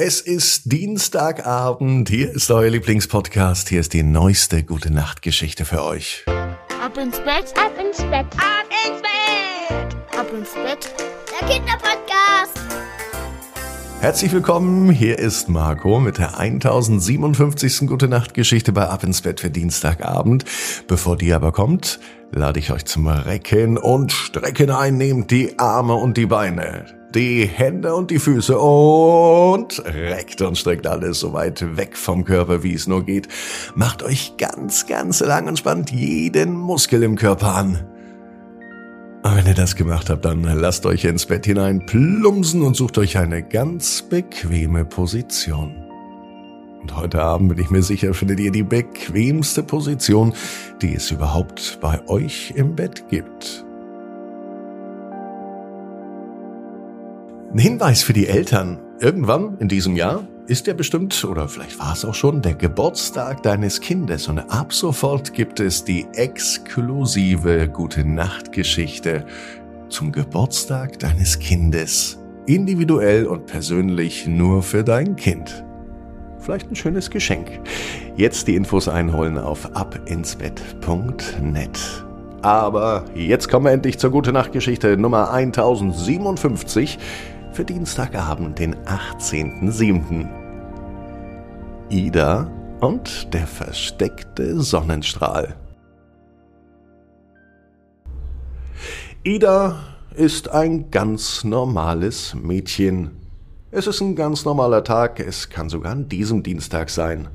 Es ist Dienstagabend, hier ist euer Lieblingspodcast, hier ist die neueste gute Nachtgeschichte für euch. Ab ins Bett, Ab ins Bett. ab ins Bett, ab ins Bett. Der Kinderpodcast. Herzlich willkommen, hier ist Marco mit der 1057. Gute Nachtgeschichte bei Ab ins Bett für Dienstagabend. Bevor die aber kommt, lade ich euch zum Recken und Strecken ein, nehmt die Arme und die Beine die Hände und die Füße und reckt und streckt alles so weit weg vom Körper, wie es nur geht. Macht euch ganz, ganz lang und spannt jeden Muskel im Körper an. Und wenn ihr das gemacht habt, dann lasst euch ins Bett hinein plumpsen und sucht euch eine ganz bequeme Position. Und heute Abend bin ich mir sicher, findet ihr die bequemste Position, die es überhaupt bei euch im Bett gibt. Ein Hinweis für die Eltern. Irgendwann in diesem Jahr ist ja bestimmt, oder vielleicht war es auch schon, der Geburtstag deines Kindes. Und ab sofort gibt es die exklusive Gute Nacht Geschichte zum Geburtstag deines Kindes. Individuell und persönlich nur für dein Kind. Vielleicht ein schönes Geschenk. Jetzt die Infos einholen auf abinsbett.net. Aber jetzt kommen wir endlich zur Gute Nacht Geschichte Nummer 1057 für Dienstagabend, den 18.07. Ida und der versteckte Sonnenstrahl. Ida ist ein ganz normales Mädchen. Es ist ein ganz normaler Tag, es kann sogar an diesem Dienstag sein.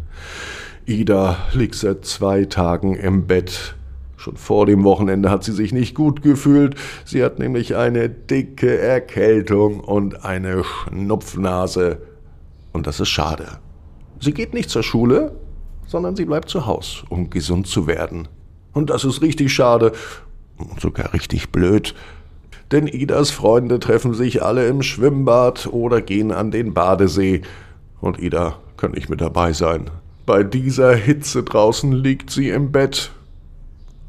Ida liegt seit zwei Tagen im Bett. Schon vor dem Wochenende hat sie sich nicht gut gefühlt. Sie hat nämlich eine dicke Erkältung und eine Schnupfnase. Und das ist schade. Sie geht nicht zur Schule, sondern sie bleibt zu Haus, um gesund zu werden. Und das ist richtig schade und sogar richtig blöd. Denn Idas Freunde treffen sich alle im Schwimmbad oder gehen an den Badesee. Und Ida kann nicht mit dabei sein. Bei dieser Hitze draußen liegt sie im Bett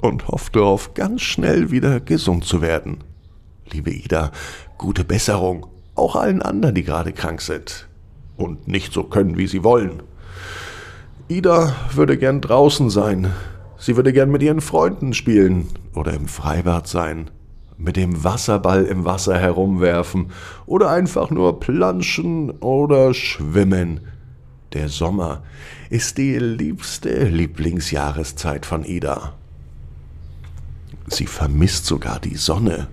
und hofft darauf, ganz schnell wieder gesund zu werden. Liebe Ida, gute Besserung, auch allen anderen, die gerade krank sind und nicht so können, wie sie wollen. Ida würde gern draußen sein. Sie würde gern mit ihren Freunden spielen oder im Freibad sein, mit dem Wasserball im Wasser herumwerfen oder einfach nur planschen oder schwimmen. Der Sommer ist die liebste Lieblingsjahreszeit von Ida. Sie vermisst sogar die Sonne.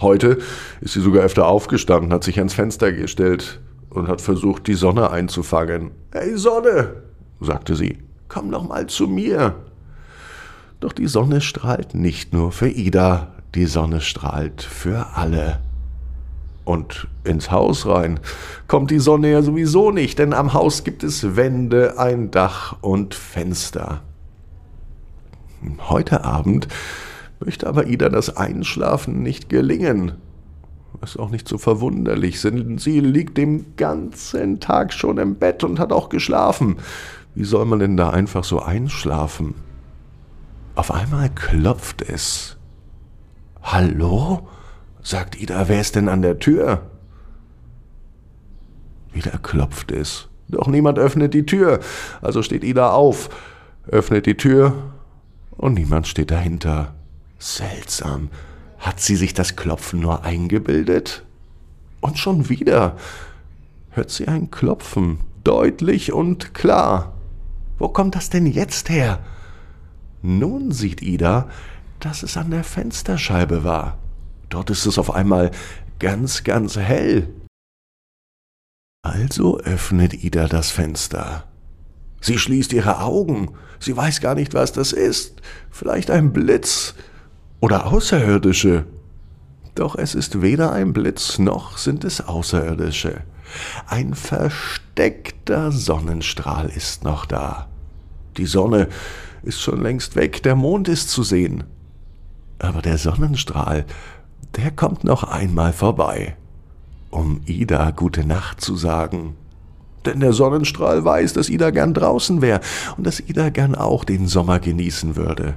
Heute ist sie sogar öfter aufgestanden, hat sich ans Fenster gestellt und hat versucht, die Sonne einzufangen. Hey Sonne, sagte sie, komm doch mal zu mir. Doch die Sonne strahlt nicht nur für Ida, die Sonne strahlt für alle. Und ins Haus rein kommt die Sonne ja sowieso nicht, denn am Haus gibt es Wände, ein Dach und Fenster. Heute Abend möchte aber Ida das Einschlafen nicht gelingen. Ist auch nicht so verwunderlich, denn sie liegt den ganzen Tag schon im Bett und hat auch geschlafen. Wie soll man denn da einfach so einschlafen? Auf einmal klopft es. Hallo? sagt Ida, wer ist denn an der Tür? Wieder klopft es. Doch niemand öffnet die Tür. Also steht Ida auf, öffnet die Tür und niemand steht dahinter. Seltsam. Hat sie sich das Klopfen nur eingebildet? Und schon wieder hört sie ein Klopfen, deutlich und klar. Wo kommt das denn jetzt her? Nun sieht Ida, dass es an der Fensterscheibe war. Dort ist es auf einmal ganz, ganz hell. Also öffnet Ida das Fenster. Sie schließt ihre Augen. Sie weiß gar nicht, was das ist. Vielleicht ein Blitz, oder Außerirdische. Doch es ist weder ein Blitz noch sind es Außerirdische. Ein versteckter Sonnenstrahl ist noch da. Die Sonne ist schon längst weg, der Mond ist zu sehen. Aber der Sonnenstrahl, der kommt noch einmal vorbei, um Ida gute Nacht zu sagen. Denn der Sonnenstrahl weiß, dass Ida gern draußen wäre und dass Ida gern auch den Sommer genießen würde.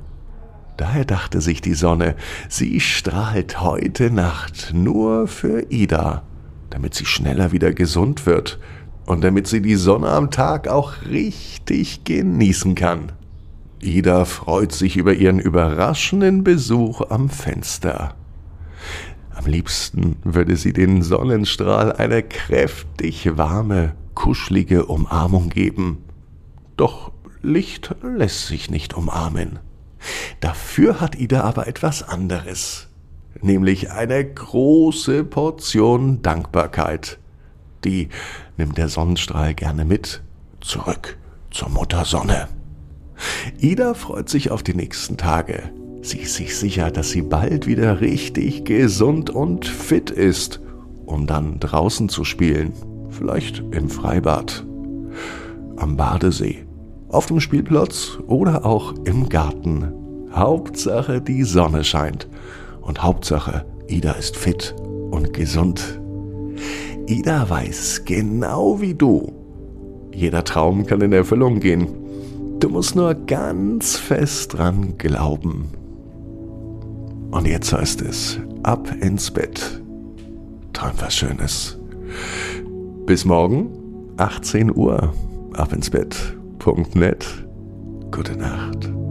Daher dachte sich die Sonne, sie strahlt heute Nacht nur für Ida, damit sie schneller wieder gesund wird, und damit sie die Sonne am Tag auch richtig genießen kann. Ida freut sich über ihren überraschenden Besuch am Fenster. Am liebsten würde sie den Sonnenstrahl eine kräftig warme, kuschelige Umarmung geben. Doch Licht lässt sich nicht umarmen. Dafür hat Ida aber etwas anderes, nämlich eine große Portion Dankbarkeit. Die nimmt der Sonnenstrahl gerne mit zurück zur Mutter Sonne. Ida freut sich auf die nächsten Tage. Sie ist sich sicher, dass sie bald wieder richtig gesund und fit ist, um dann draußen zu spielen, vielleicht im Freibad, am Badesee, auf dem Spielplatz oder auch im Garten. Hauptsache die Sonne scheint und Hauptsache Ida ist fit und gesund. Ida weiß genau wie du, jeder Traum kann in Erfüllung gehen. Du musst nur ganz fest dran glauben. Und jetzt heißt es, ab ins Bett. Träum was Schönes. Bis morgen, 18 Uhr, ab ins Bett.net. Gute Nacht.